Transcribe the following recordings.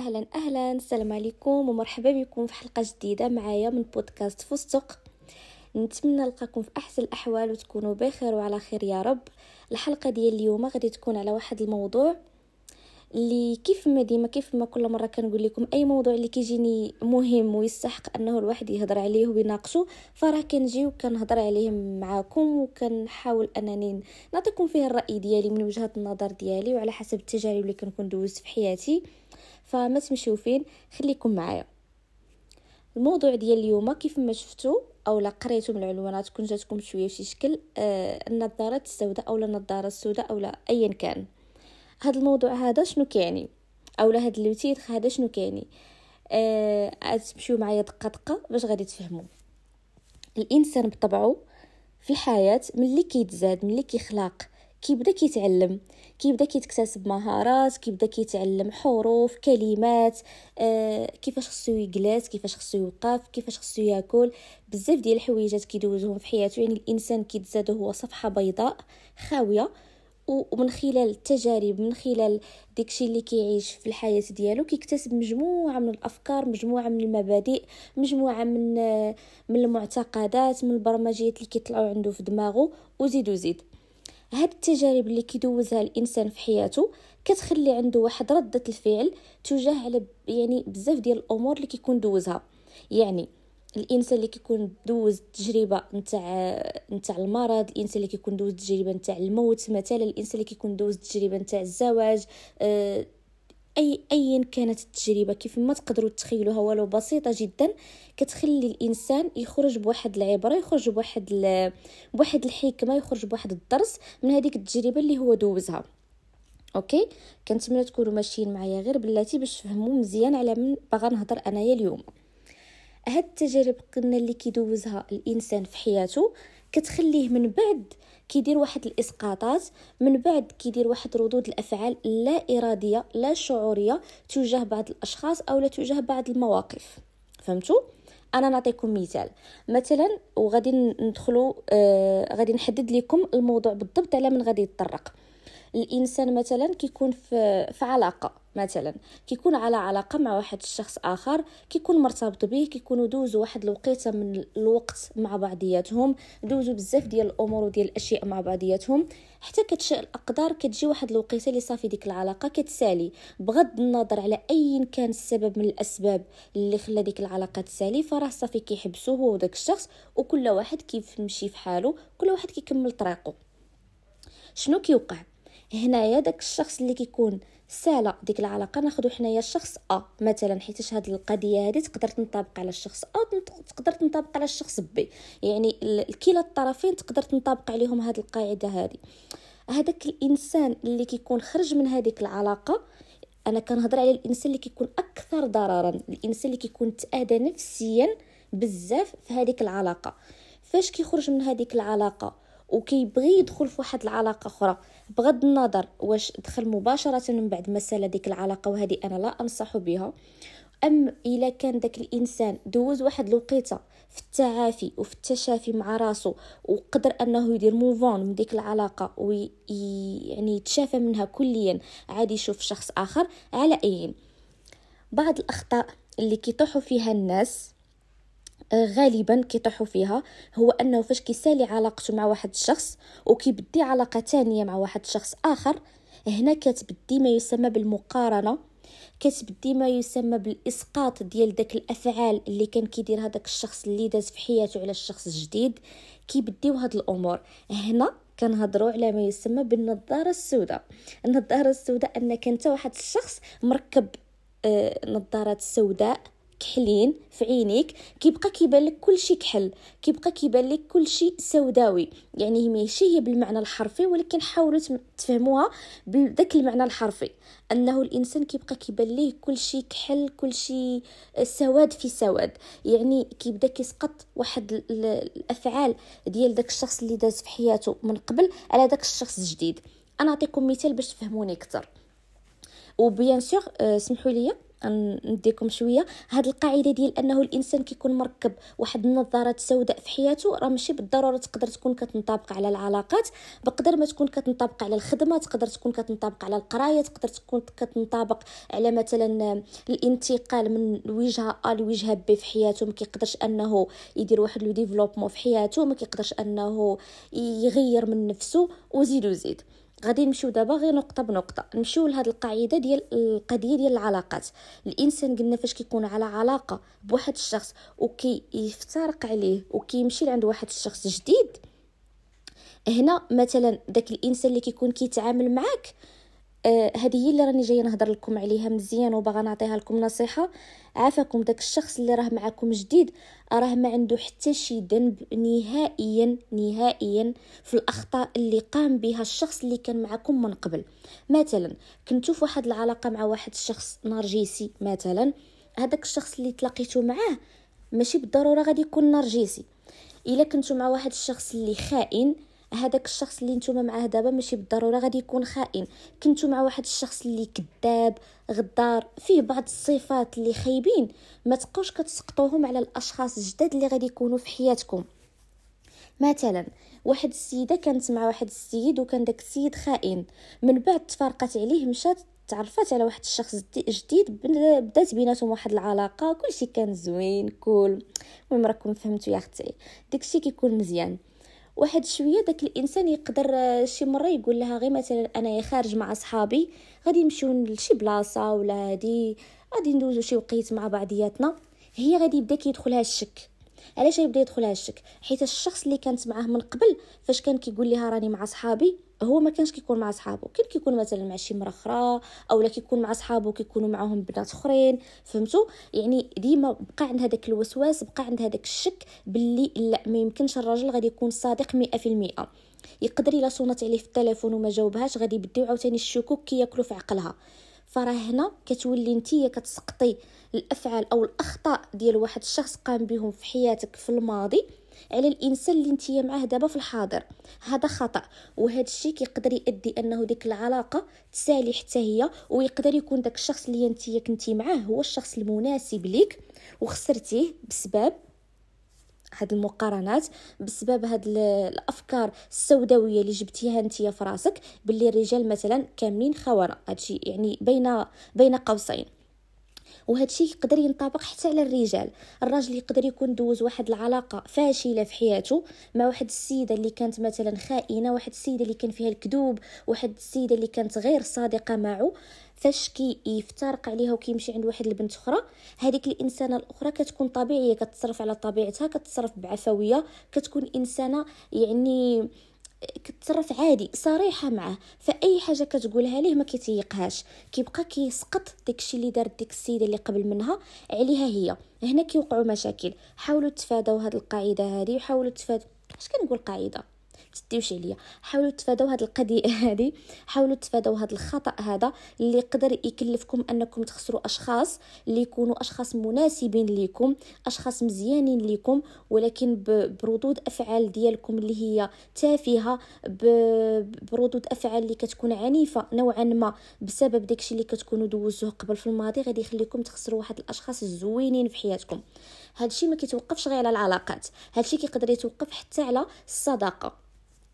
أهلا أهلا. السلام عليكم ومرحبا بكم في حلقة جديدة معايا من بودكاست فستق. نتمنى نلقاكم في أحسن الأحوال وتكونوا بخير وعلى خير يا رب. الحلقة ديال اليوم غادي تكون على واحد الموضوع اللي كيف ما ديما كيف ما كل مرة كنقول لكم أي موضوع اللي كيجيني مهم ويستحق أنه الواحد يهضر عليه ويناقشه فراه كنجي وكنهضر عليه معاكم وكنحاول أنني نعطيكم فيه الرأي ديالي من وجهة النظر ديالي وعلى حسب التجارب اللي كنكون دوزت في حياتي. فما تمشيو فين؟ خليكم معايا. الموضوع ديال اليوم كيف ما شفتوا أو لا قريتوا من العنوانات كون جاتكم شوية في شكل آه النظارات السوداء أو النظارة السوداء أو لا ايا كان. هذا الموضوع هذا شنو كيعني؟ أو هذا اللوتيتر هذا شنو كيعني؟ آه تمشيو معايا دقة دقة باش غادي تفهموا الإنسان بطبعه في الحياة ملي كيتزاد ملي كيخلق كيبدا كيتعلم. كيبدا كيتكتسب مهارات كيبدا كيتعلم حروف كلمات آه كيفاش خصو يجلس كيفاش خصو يوقف كيفاش خصو يأكل. بزاف ديال الحويجات كيدوزهم في حياته. يعني الإنسان كيتزاد هو صفحة بيضاء خاوية ومن خلال التجارب من خلال داكشي اللي كيعيش في الحياة ديالو كيكتسب مجموعة من الأفكار مجموعة من المبادئ مجموعة من من المعتقدات من البرمجيات اللي كيطلعوا عنده في دماغه وزيد وزيد. هاد التجارب اللي كيدوزها الإنسان في حياته كتخلي عنده واحد ردة الفعل تجاه على يعني بزاف ديال الأمور اللي كيكون دوزها. يعني الإنسان اللي كيكون دوز تجربه نتاع نتاع المرض الإنسان اللي كيكون دوز تجربه نتاع الموت مثلا الإنسان اللي كيكون دوز تجربه نتاع الزواج أه أي ايا كانت التجربة كيف ما تقدروا تخيلوها ولو بسيطة جدا كتخلي الإنسان يخرج بواحد العبرة يخرج بواحد بواحد الحكمة يخرج بواحد الدرس من هذيك التجربة اللي هو دوزها. أوكي؟ كنتمنى تكونوا ماشيين معايا غير بلاتي باش تفهموا مزيان على من باغا نهضر أنايا اليوم. هاد التجارب قلنا اللي كيدوزها الإنسان في حياته كتخليه من بعد كيدير واحد الإسقاطات من بعد كيدير واحد ردود الأفعال لا إرادية لا شعورية تجاه بعض الأشخاص أو تجاه بعض المواقف. فهمتوا؟ أنا نعطيكم مثال. مثلا وغادي ندخلوا آه غادي نحدد لكم الموضوع بالضبط على من غادي يتطرق. الإنسان مثلا كيكون في, في علاقة مثلا كيكون على علاقة مع واحد الشخص آخر كيكون مرتبط به كيكونوا دوزوا واحد الوقيتة من الوقت مع بعضياتهم دوزوا بزاف ديال الأمور وديال الأشياء مع بعضياتهم. حتى كتشاء الأقدار كتجي واحد الوقيتة اللي صافي ديك العلاقة كتسالي. بغض النظر على اي كان السبب من الأسباب اللي خلى ديك العلاقة تسالي فراه صافي كيحبسوه هو وداك الشخص وكل واحد كيف مشي في حاله كل واحد كيكمل طريقه شنو كيوقع هنايا داك الشخص اللي كيكون سالا ديك العلاقة ناخذ حنايا الشخص أ. مثلا حيتاش هاد القضية هذه تقدر تنطبق على الشخص أ تقدر تنطبق على الشخص بي يعني كلا الطرفين تقدر تنطبق عليهم هاد القاعدة هذه هذاك الإنسان اللي كيكون خرج من هذيك العلاقة أنا كنهضر على الإنسان اللي كيكون أكثر ضررا الإنسان اللي كيكون تأذى نفسيا بزاف في هذيك العلاقة. فاش كيخرج من هذيك العلاقة؟ وكيبغي يدخل في واحد العلاقة أخرى. بغض النظر واش دخل مباشرة من بعد مسألة ديك العلاقة وهذه أنا لا أنصح بها. أم إلا كان داك الإنسان دوز واحد الوقيتة في التعافي وفي التشافي مع راسو وقدر أنه يدير move on من ديك العلاقة وي يعني يتشافى منها كليا عادي يشوف شخص آخر على اي بعض الأخطاء اللي كيطيحوا فيها الناس غالبا كيطيحوا فيها هو أنه فاش كيسالي علاقته مع واحد الشخص وكيبدي علاقة تانية مع واحد الشخص آخر هنا كتبدي ما يسمى بالمقارنة كتبدي ما يسمى بالإسقاط ديال داك الأفعال اللي كان كيدير هذاك الشخص اللي داز في حياته على الشخص الجديد كيبديو هاد الأمور. هنا كنهضروا على ما يسمى بالنظارة السوداء. النظارة السوداء انك انت واحد الشخص مركب آه نظارات سوداء كحلين في عينيك كيبقى كيبان لك كل شيء كحل كيبقى كيبان لك كل شيء سوداوي. يعني ماشي هي بالمعنى الحرفي ولكن حاولوا تفهموها بداك المعنى الحرفي. أنه الإنسان كيبقى كيبان ليه كل شيء كحل كل شيء سواد في سواد. يعني كيبدا كيسقط واحد الأفعال ديال داك الشخص اللي داز في حياته من قبل على داك الشخص الجديد. أنا نعطيكم مثال باش تفهموني أكثر. وبيان سور سمحوا لي نديكم شوية. هاد القاعدة ديال أنه الإنسان كيكون مركب واحد النظارات سوداء في حياته راه ماشي بالضرورة تقدر تكون كتنطبق على العلاقات. بقدر ما تكون كتنطبق على الخدمة تقدر تكون كتنطبق على القراية تقدر تكون كتنطبق على مثلا الانتقال من وجهة ا لوجهة بي في حياته. ما كيقدرش أنه يدير واحد le développement في حياته ما كيقدرش أنه يغير من نفسه وزيد وزيد. غادي نمشيو دابا غير نقطة بنقطة. نمشيو لهاد القاعدة ديال القضية ديال العلاقات. الإنسان قلنا فاش كيكون على علاقة بواحد الشخص وكي يفترق عليه وكيمشي لعند واحد الشخص جديد هنا مثلا داك الإنسان اللي كيكون كيتعامل معاك هذه هي اللي راني جاية نهضر لكم عليها مزيان وباغا نعطيها لكم نصيحة. عافاكم داك الشخص اللي راه معكم جديد. راه ما عنده حتى شي ذنب نهائيا نهائيا في الأخطاء اللي قام بها الشخص اللي كان معكم من قبل. مثلا كنتو في واحد العلاقة مع واحد الشخص نرجسي مثلا. هذاك الشخص اللي تلاقيتو معاه ماشي بالضرورة غادي يكون نرجسي. إلا كنتو مع واحد الشخص اللي خائن هذاك الشخص اللي نتوما معاه دابا ماشي بالضرورة غادي يكون خائن. كنتو مع واحد الشخص اللي كذاب غدار فيه بعض الصفات اللي خايبين. ما تبقاوش كتسقطوهم على الأشخاص الجداد اللي غادي يكونوا في حياتكم. مثلا واحد السيدة كانت مع واحد السيد وكان داك السيد خائن. من بعد تفارقت عليه مشات تعرفات على واحد الشخص جديد بدات بيناتهم واحد العلاقة. كلشي كان زوين كول المهم راكم فهمتوا يا أختي. داكشي كيكون مزيان. واحد شوية داك الإنسان يقدر آه، شي مرة يقول لها غير مثلا أنا خارج مع صحابي غادي نمشيو لشي بلاصة ولا هادي غادي ندوزو شي وقيت مع بعضياتنا هي غادي يبدا كيدخلها الشك. علاش يبدا يدخلها الشك؟ حيت الشخص اللي كانت معاه من قبل فاش كان كيقول لها راني مع صحابي هو ما كانش كيكون مع صحابه كان كيكون مثلا مع شي مرا أخرى أولا كيكون مع صحابه كيكونوا معاهم بنات أخرين فهمتوا يعني ديما بقى عند هذاك الوسواس بقى عند هذاك الشك باللي لا ما يمكنش الراجل غادي يكون صادق مئة في المئة. يقدر الا صونت عليه في التليفون وما جاوبهاش غادي يبديو عاوتاني الشكوك كياكلوا في عقلها. فراه هنا كتولي نتيا كتسقطي الأفعال أو الأخطاء ديال واحد الشخص قام بهم في حياتك في الماضي على الإنسان اللي نتيا معاه دابا في الحاضر. هذا خطأ وهذا الشيء كيقدر يؤدي أنه ديك العلاقة تسالي حتى هي ويقدر يكون داك الشخص اللي نتيا كنتي معاه هو الشخص المناسب ليك وخسرتيه بسبب هاد المقارنات بسبب هاد الأفكار السوداوية اللي جبتيها نتيا في راسك باللي الرجال مثلا كاملين خوانه هادشي يعني بين بين قوسين. وهذا الشيء يقدر ينطبق حتى على الرجال. الراجل يقدر يكون دوز واحد العلاقة فاشلة في حياته مع واحد السيدة اللي كانت مثلا خائنة واحد السيدة اللي كان فيها الكذوب واحد السيدة اللي كانت غير صادقة معه. فاش كي يفترق عليها وكيمشي عند واحد البنت أخرى. هذيك الإنسانة الأخرى كتكون طبيعية كتصرف على طبيعتها كتصرف بعفوية كتكون إنسانة يعني كتصرف عادي صريحة معاه. فأي حاجة كتقولها ليه ما كيتيقهاش. كيبقى كيسقط داكشي اللي دارت ديك السيدة اللي قبل منها عليها هي. هنا كيوقعوا مشاكل. حاولوا تفادوا هذه القاعدة هذه وحاولوا تفادوا. اش كنقول قاعدة؟ تديوش عليا حاولوا تفادوا هاد القضية هذه حاولوا تفادوا هاد الخطأ هذا اللي يقدر يكلفكم أنكم تخسروا أشخاص اللي يكونوا أشخاص مناسبين ليكم أشخاص مزيانين ليكم ولكن بردود أفعال ديالكم اللي هي تافهة بردود أفعال اللي كتكون عنيفة نوعا ما بسبب داكشي اللي كتكونوا دوزوه قبل في الماضي غادي يخليكم تخسروا واحد الأشخاص الزوينين في حياتكم. هادشي ما كيتوقفش غير على العلاقات. هادشي كيقدر يتوقف حتى على الصداقة.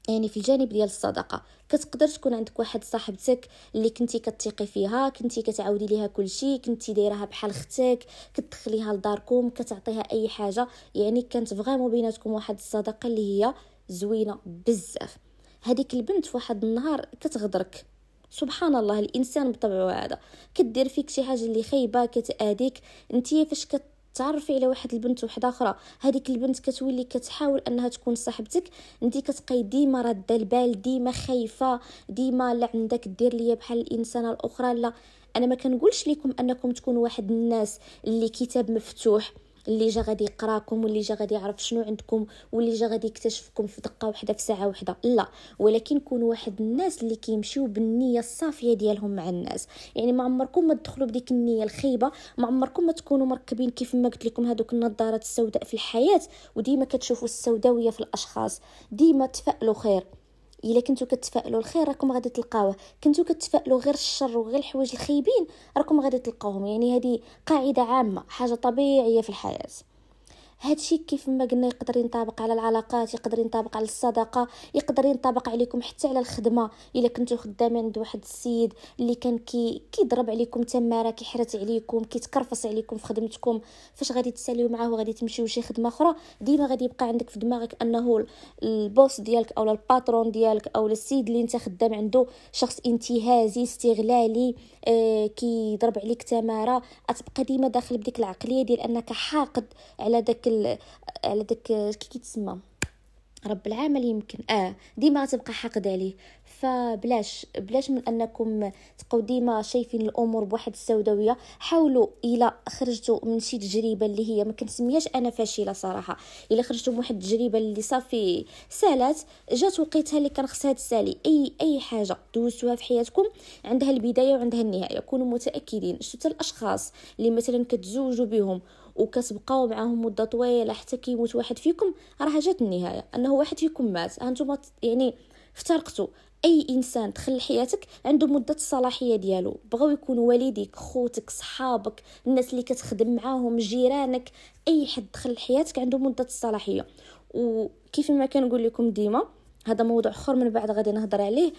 يعني في الجانب ديال الصداقه كتقدر تكون عندك واحد صاحبتك اللي كنتي كتثقي فيها كنتي كتعاودي ليها كل شيء كنتي دايرها بحال أختك كتدخليها لداركم كتعطيها أي حاجة. يعني كانت فريمون بيناتكم واحد الصداقه اللي هي زوينة بزاف. هذيك البنت في واحد النهار كتغدرك. سبحان الله الإنسان بطبعه هذا. كدير فيك شي حاجة اللي خايبة كتاديك أنتي فاش كت تعرفي على واحد البنت وحده أخرى هذيك البنت كتولي كتحاول أنها تكون صاحبتك. انت كتبقاي ديما راده البال ديما خايفة ديما لا عندك دير ليا بحال الانسانه الأخرى لا. أنا ما كنقولش لكم أنكم تكونوا واحد الناس اللي كتاب مفتوح. اللي جا غادي يقراكم واللي جا غادي يعرف شنو عندكم واللي جا غادي يكتشفكم في دقة واحدة في ساعة واحدة. لا ولكن كونوا واحد الناس اللي كيمشيو بالنية الصافية ديالهم مع الناس. يعني ما عمركم ما تدخلوا بديك النية الخيبه ما عمركم ما تكونوا مركبين كيف ما قلت لكم هذوك النظارات السوداء في الحياة وديما كتشوفوا السوداوية في الأشخاص. ديما تفائلوا خير. إلا كنتو كتفائلوا الخير راكم غادي تلقاوه. كنتو كتفائلوا غير الشر وغير الحوايج الخايبين راكم غادي تلقاوهم. يعني هذه قاعدة عامة حاجة طبيعية في الحياة. هادشي كيف ما قلنا يقدر ينطبق على العلاقات يقدر ينطبق على الصداقة يقدر ينطبق عليكم حتى على الخدمة. إلا كنتو خدامين عند واحد السيد اللي كان كي كيضرب عليكم تمارة كيحرت عليكم كيتكرفص عليكم في خدمتكم. فاش غادي تساليو معاه وغادي تمشيو شي خدمة أخرى ديما غادي يبقى عندك في دماغك أنه البوس ديالك أو الباترون ديالك أو السيد اللي انت خدام عنده شخص انتهازي استغلالي آه كيضرب عليك تمارة. تبقى ديما داخل بديك العقلية ديال أنك حاقد على داك على داك كي كيتسمى. رب العمل يمكن. آه ديما غتبقى حاقد عليه. فبلاش بلاش من أنكم تبقاو ديما شايفين الأمور بواحد السوداوية. حاولوا إلى خرجتوا من شي تجربة اللي هي ما كنسميهاش أنا فاشلة صراحة. إلا خرجتوا من واحد التجربة اللي صافي سالات جات وقيتها اللي كان خصها تسالي. أي أي حاجة دوزتوها في حياتكم عندها البداية وعندها النهاية. كونوا متأكدين. شتى الأشخاص اللي مثلا كتزوجوا بهم وكتبقاو معاهم مدة طويلة حتى كيموت واحد فيكم راه جات النهاية. أنه واحد فيكم مات. هانتوما يعني افترقتوا أي إنسان دخل لحياتك عنده مدة الصلاحية ديالو. بغاو يكونوا والديك خوتك صحابك الناس اللي كتخدم معاهم جيرانك أي حد دخل لحياتك عنده مدة الصلاحية. وكيف ما كنقول لكم ديما هذا موضوع أخر من بعد غادي نهضر عليه.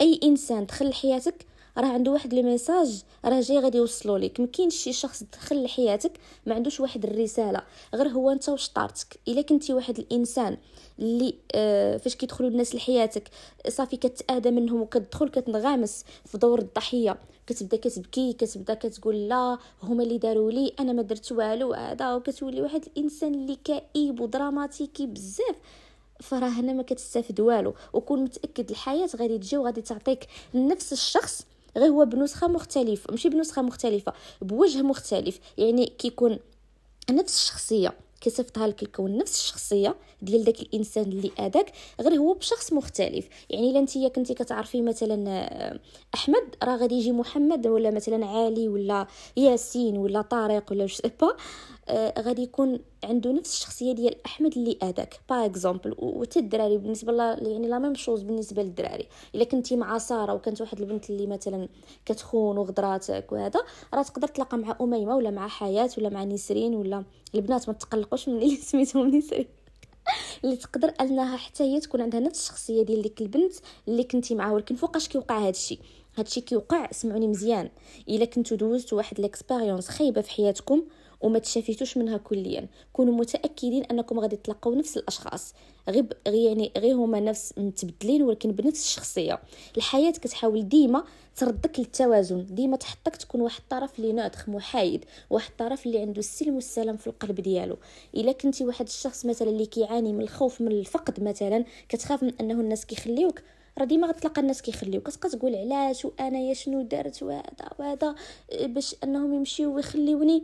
أي إنسان دخل لحياتك راه عنده واحد لي ميساج راه جاي غادي يوصلوا لك ما كاينش شي شخص دخل لحياتك ما عندوش واحد الرسالة. غير هو انت وشطارتك إلا كنتي واحد الإنسان اللي آه فاش كيدخلوا الناس لحياتك صافي كتأذى منهم وكتدخل كتنغمس في دور الضحية. كتبدا كتبكي كتبدا كتقول لا هما اللي داروا لي أنا ما درت والو هذا. وكتولي واحد الإنسان اللي كئيب ودراماتيكي بزاف. فراه هنا ما كتستافد والو. وكون متأكد الحياة غادي تجي وغادي تعطيك نفس الشخص غير هو بنسخة مختلفة ماشي بنسخة مختلفة بوجه مختلف. يعني كيكون نفس الشخصية كيصيفطها لك الكون نفس الشخصية ديال داك الإنسان اللي اذاك غير هو بشخص مختلف. يعني إلا نتيا كنتي كتعرفي مثلا آه، أحمد راه غادي يجي محمد ولا مثلا علي ولا ياسين ولا طارق ولا جو با. آه غادي يكون عنده نفس الشخصية ديال أحمد اللي آذاك. par exemple وحتى الدراري بالنسبة لا يعني la même chose بالنسبة للدراري. إلا كنتي مع سارة وكانت واحد البنت اللي مثلا كتخون وغدراتك وهذا راه تقدر تلاقى مع أميمة ولا مع حياة ولا مع نسرين ولا البنات ما تقلقوش من اللي سميتهم نسرين. اللي تقدر أنها حتى هي تكون عندها نفس الشخصية ديال ديك البنت اللي كنتي معاها ولكن فوقاش كيوقع هذا الشيء؟ هادشي كيوقع سمعوني مزيان. إلا كنتو دوزتوا واحد les expériences خايبة في حياتكم وما تشافيتوش منها كليا. كونوا متأكدين أنكم غادي تلقاو نفس الأشخاص. غير يعني غير هما نفس متبدلين ولكن بنفس الشخصية. الحياة كتحاول ديما تردك للتوازن. ديما تحطك تكون واحد الطرف اللي ناضج محايد. واحد الطرف اللي عنده السلم والسلام في القلب ديالو. إلا كنتي واحد الشخص مثلا اللي كيعاني من الخوف من الفقد مثلا كتخاف من أنه الناس كيخليوك راه ديما غتلقى الناس كيخليوك. كتبقى تقول علاش؟ وأنا يا شنو درت وهذا وهذا باش أنهم يمشيو ويخليوني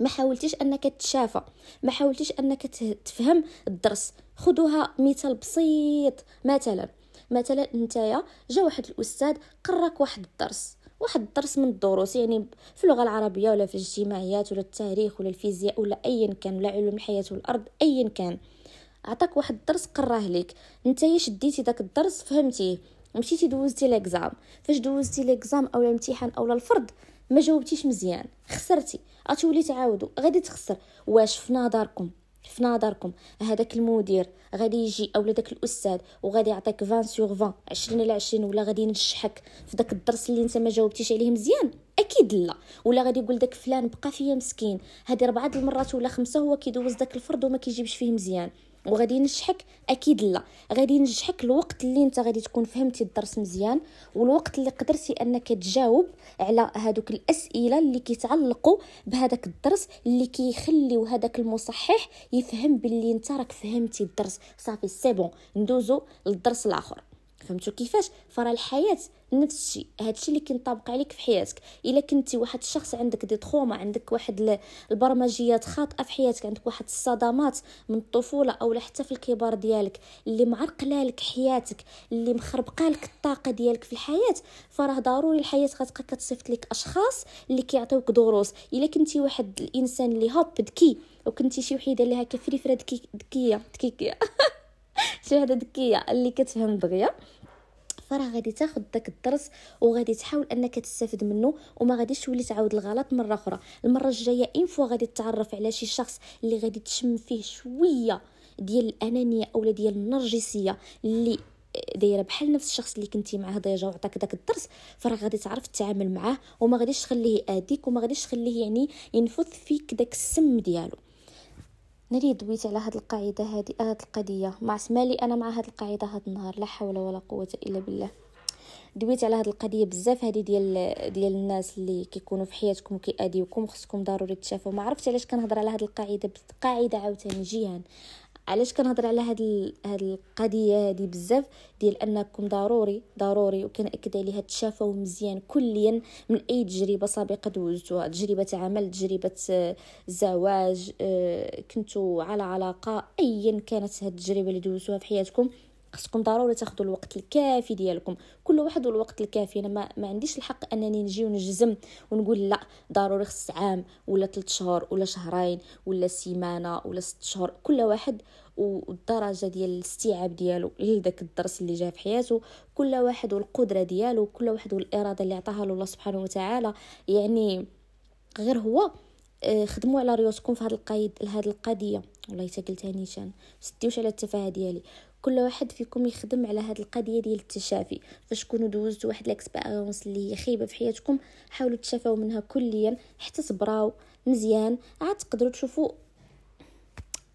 ما حاولتيش انك تشافى ما حاولتيش انك تفهم الدرس. خذوها مثال بسيط. مثلا مثلا نتايا جا واحد الأستاذ قراك واحد الدرس واحد الدرس من الدروس يعني في اللغة العربية ولا في الاجتماعيات ولا التاريخ ولا الفيزياء ولا ايا كان ولا علوم الحياة والأرض ايا كان. عطاك واحد الدرس قراه لك. نتايا شديتي داك الدرس فهمتيه مشيتي دوزتي l'examen فاش دوزتي ليكزام أو الامتحان أو الفرض ما جاوبتيش مزيان. خسرتي. غتولي تعاودوا غادي تخسر. واش في نظركم؟ في نظركم هذاك المدير غادي يجي اولا داك الأستاذ وغادي يعطيك 20 sur 20 20 على 20 ولا غادي ينجحك في داك الدرس اللي أنت ما جاوبتيش عليه مزيان؟ أكيد لا. ولا غادي يقول داك فلان بقى فيا مسكين. هذه اربعه المرات ولا خمسة هو كيدوز داك الفرض وما كيجيبش فيه مزيان. وغادي ينجحك أكيد لا. غادي ينجحك الوقت اللي أنت غادي تكون فهمتي الدرس مزيان والوقت اللي قدرتي أنك تجاوب على هادوك الأسئلة اللي كيتعلقوا بهذاك الدرس اللي كيخليو هذاك المصحح يفهم باللي أنت راك فهمتي الدرس. صافي c'est bon. ندوزو للدرس الآخر. فهمتوا كيفاش؟ فرا الحياة نفس الشيء هادشي اللي كينطبق عليك في حياتك. إلا كنتي واحد الشخص عندك دي تخوما عندك واحد البرمجيات خاطئة في حياتك عندك واحد الصدمات من الطفولة أو حتى في الكبار ديالك اللي معرقلة لك حياتك اللي مخربقة لك الطاقة ديالك في الحياة فراه ضروري الحياة غتبقى كتصيفط لك أشخاص اللي كيعطيوك دروس. إلا كنتي واحد الإنسان اللي هوب ذكي وكنتي شي وحيدة اللي هكا فريفره ذكيه ذكيه شي وحده ذكيه اللي كتفهم دغيا فراه غادي تاخذ داك الدرس وغادي تحاول انك تستافد منه وما غاديش تولي تعاود الغلط مرة أخرى. المرة الجاية une fois غادي تعرف على شي شخص اللي غادي تشم فيه شوية ديال الأنانية اولا ديال النرجسية اللي دايرة بحال نفس الشخص اللي كنتي معاه déjà وعطاك داك الدرس فراه غادي تعرف تتعامل معاه وما غاديش تخليه يأذيك وما غاديش تخليه يعني ينفذ فيك داك السم ديالو. ناري دويت على هاد القاعدة هادي هاد القضية. مع سمالي أنا مع هاد القاعدة هاد النهار لا حول ولا قوة إلا بالله. دويت على هاد القضية بزاف هادي ديال ديال الناس اللي كيكونوا في حياتكم كيأديوكم خصكم ضروري تشافوا. ما عرفتش علاش كنهضر على هاد القاعدة قاعدة عاوتاني جيهان. علاش كنهضر على هاد. هاد القضية هادي بزاف؟ ديال أنكم ضروري ضروري وكنأكد عليها تشافوا مزيان كليا من أي تجربة سابقة دوزتوها. تجربة عمل تجربة آه، زواج آه، كنتو على علاقة ايا كانت هاد التجربة اللي دوزتوها في حياتكم خصكم ضروري تاخذوا الوقت الكافي ديالكم. كل واحد والوقت الكافي. أنا ما, ما عنديش الحق أنني نجي ونجزم ونقول لا ضروري خص عام ولا 3 شهور ولا شهرين ولا سيمانة ولا 6 شهور. كل واحد والدرجة ديال الاستيعاب ديالو لداك الدرس اللي جا في حياته. كل واحد والقدرة ديالو كل واحد والإرادة اللي عطاها له الله سبحانه وتعالى. يعني غير هو آه، خدموا على ريوسكم في هذا القيد لهذه القضية. والله حتى قلتها نيشان. ما نستيوش على التفاهة ديالي. كل واحد فيكم يخدم على هذه القضية ديال التشافي. فاش تكونوا دوزتوا واحد l'expérience اللي هي خيبه في حياتكم حاولوا تشافوا منها كليا حتى تبراو مزيان. عاد تقدروا تشوفوا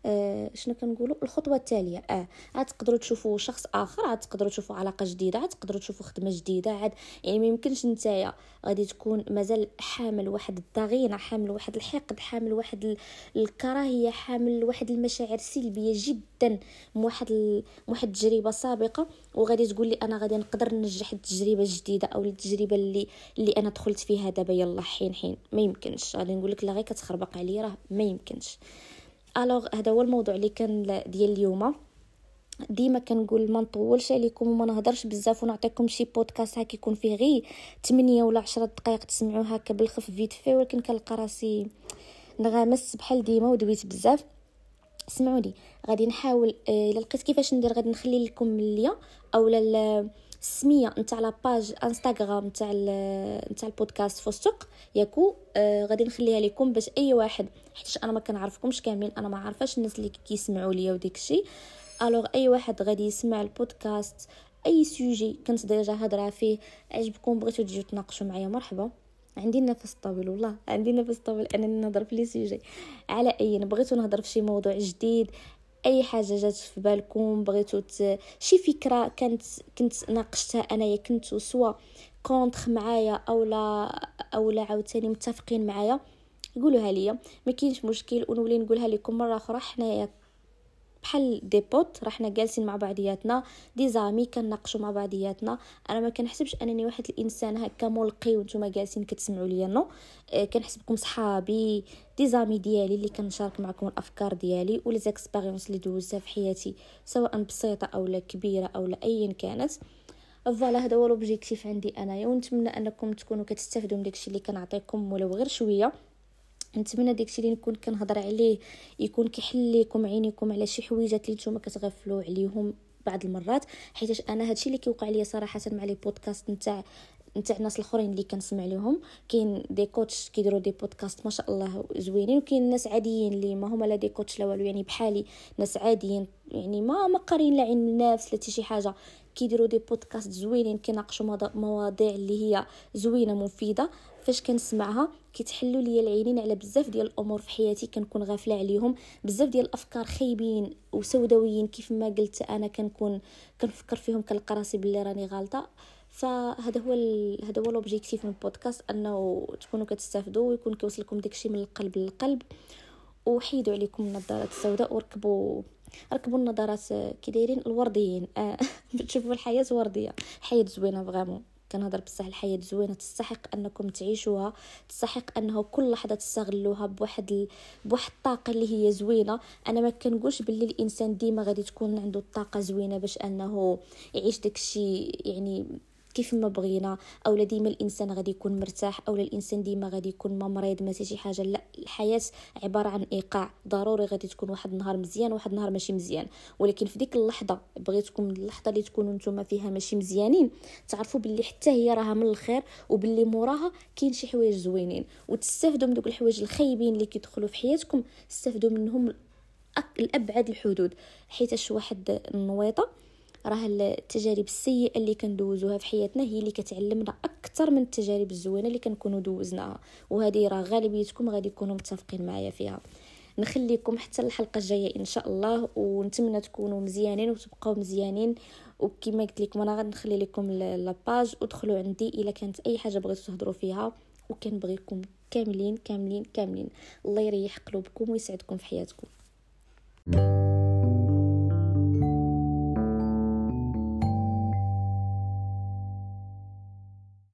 آه شنو كنقولوا؟ الخطوة التالية آه عاد تقدروا تشوفوا شخص آخر عاد تقدروا تشوفوا علاقة جديدة عاد تقدروا تشوفوا خدمة جديدة عاد يعني ما يمكنش نتايا غادي تكون مازال حامل واحد الضغينة حامل واحد الحقد حامل واحد الكراهية حامل واحد المشاعر سلبية جدا واحد واحد التجربه سابقة. وغادي تقول لي أنا غادي نقدر ننجح التجربة الجديدة أو التجربة اللي اللي أنا دخلت فيها دابا يلا حين حين. ما يمكنش. غادي نقول لك لا غير كتخربق عليا راه ما يمكنش. Alors هذا هو الموضوع اللي كان ديال اليوم. ديما كنقول ما نطولش عليكم وما نهضرش بزاف ونعطيكم شي بودكاست هكا يكون فيه غير 8 ولا 10 دقائق تسمعوا هكا بالخف vite fait ولكن كنلقى راسي نغامس بحال ديما ودويت بزاف. اسمعوني غادي نحاول آه، إلا لقيت كيفاش ندير غادي نخلي لكم الليا اولا السميه نتاع la page Instagram نتاع نتاع البودكاست فستق ياكو آه غادي نخليها لكم باش أي واحد حيت أنا ما كنعرفكمش كاملين أنا ما عارفاش الناس اللي كيسمعوا ليا وديك الشيء alors أي واحد غادي يسمع البودكاست أي sujet كنت déjà هضرة فيه عجبكم بغيتو تجيو تناقشوا معايا مرحبا. عندي نفس طويل والله عندي نفس طويل أنني نهضر في les sujets على أي بغيتو نهضر في شي موضوع جديد أي حاجة جات في بالكم بغيتو ت... شي فكرة كانت كنت ناقشتها أنايا كنتو soit contre معايا اولا اولا عاوتاني متفقين معايا قولوها ليا. ما كاينش مشكل ونولي نقولها لكم مرة أخرى حنايا بحال des potes راه حنا جالسين مع بعضياتنا des amis كنناقشوا مع بعضياتنا. أنا ما كنحسبش أنني واحد الإنسان هكا ملقي وأنتم جالسين كتسمعوا ليا non. آه كنحسبكم صحابي. des amis ديالي اللي كنشارك معكم الأفكار ديالي ولا les expériences اللي دوزتها في حياتي سواء بسيطة أو لا كبيرة أو لا ايا كانت. voilà هذا هو l'objectif عندي أنايا ونتمنى أنكم تكونوا كتستافدوا من داكشي اللي كنعطيكم ولو غير شوية. نتمنى داكشي اللي نكون كنهضر عليه يكون كيحل لكم عينيكم على شي حويجات اللي نتوما كتغفلوا عليهم بعض المرات. حيت أنا هادشي اللي كيوقع ليا صراحة مع لي بودكاست نتاع نتاع الناس الأخرين اللي كنسمع لهم كاين دي كوتش كيديروا دي بودكاست ما شاء الله زوينين وكاين ناس عاديين اللي ما هما لا دي كوتش لا والو يعني بحالي ناس عاديين يعني ما ما قارين لا علم النفس لا شي حاجة. كيديروا دي بودكاست زوينين كيناقشوا مواضيع اللي هي زوينة مفيدة. فاش كنسمعها كيتحلوا لي العينين على بزاف ديال الأمور في حياتي كنكون غافلة عليهم. بزاف ديال الأفكار خايبين وسوداويين كيف ما قلت أنا كنكون كنفكر فيهم كنلقى راسي بلي راني غلطه فهذا هو. هذا هو l'objectif من البودكاست أنه تكونوا كتستافدوا ويكون كيوصلكم داكشي من القلب للقلب. وحيدوا عليكم النظارات السوداء وركبوا ركبوا النظارات كي دايرين الورديين. آه. تشوفوا الحياة ورديه الحياة زوينة vraiment. كنهضر بصح الحياة زوينة. تستحق أنكم تعيشوها. تستحق أنه كل لحظة تستغلوها بواحد ال... بواحد الطاقة اللي هي زوينة. أنا ما كنقولش باللي الإنسان ديما غادي تكون عنده الطاقه زوينة باش أنه يعيش داكشي يعني كيف ما بغينا اولا ديما الإنسان غادي يكون مرتاح اولا الإنسان ديما غادي يكون ما مريض ما شي حاجة. لا الحياة عبارة عن إيقاع. ضروري غادي تكون واحد النهار مزيان وواحد النهار ماشي مزيان. ولكن في ديك اللحظة بغيتكم اللحظة اللي تكونوا نتوما فيها ماشي مزيانين. تعرفوا باللي حتى هي راها من الخير وباللي موراها كاين شي حوايج زوينين. وتستافدوا من دوك الحوايج الخايبين اللي كيدخلوا في حياتكم. استافدوا منهم الأبعد الحدود. حيت واحد النويطة راه التجارب السيئة اللي كندوزوها في حياتنا هي اللي كتعلمنا أكثر من التجارب الزوينة اللي كنكونوا دوزناها. وهذه راه غالبيتكم غادي تكونوا متفقين معايا فيها. نخليكم حتى الحلقة الجاية إن شاء الله ونتمنى تكونوا مزيانين وتبقاو مزيانين. وكما قلت لكم أنا غنخلي لكم لاباج ودخلوا عندي إلا كانت أي حاجة بغيتو تهضروا فيها. وكنبغيكم كاملين كاملين كاملين. الله يريح قلوبكم ويسعدكم في حياتكم.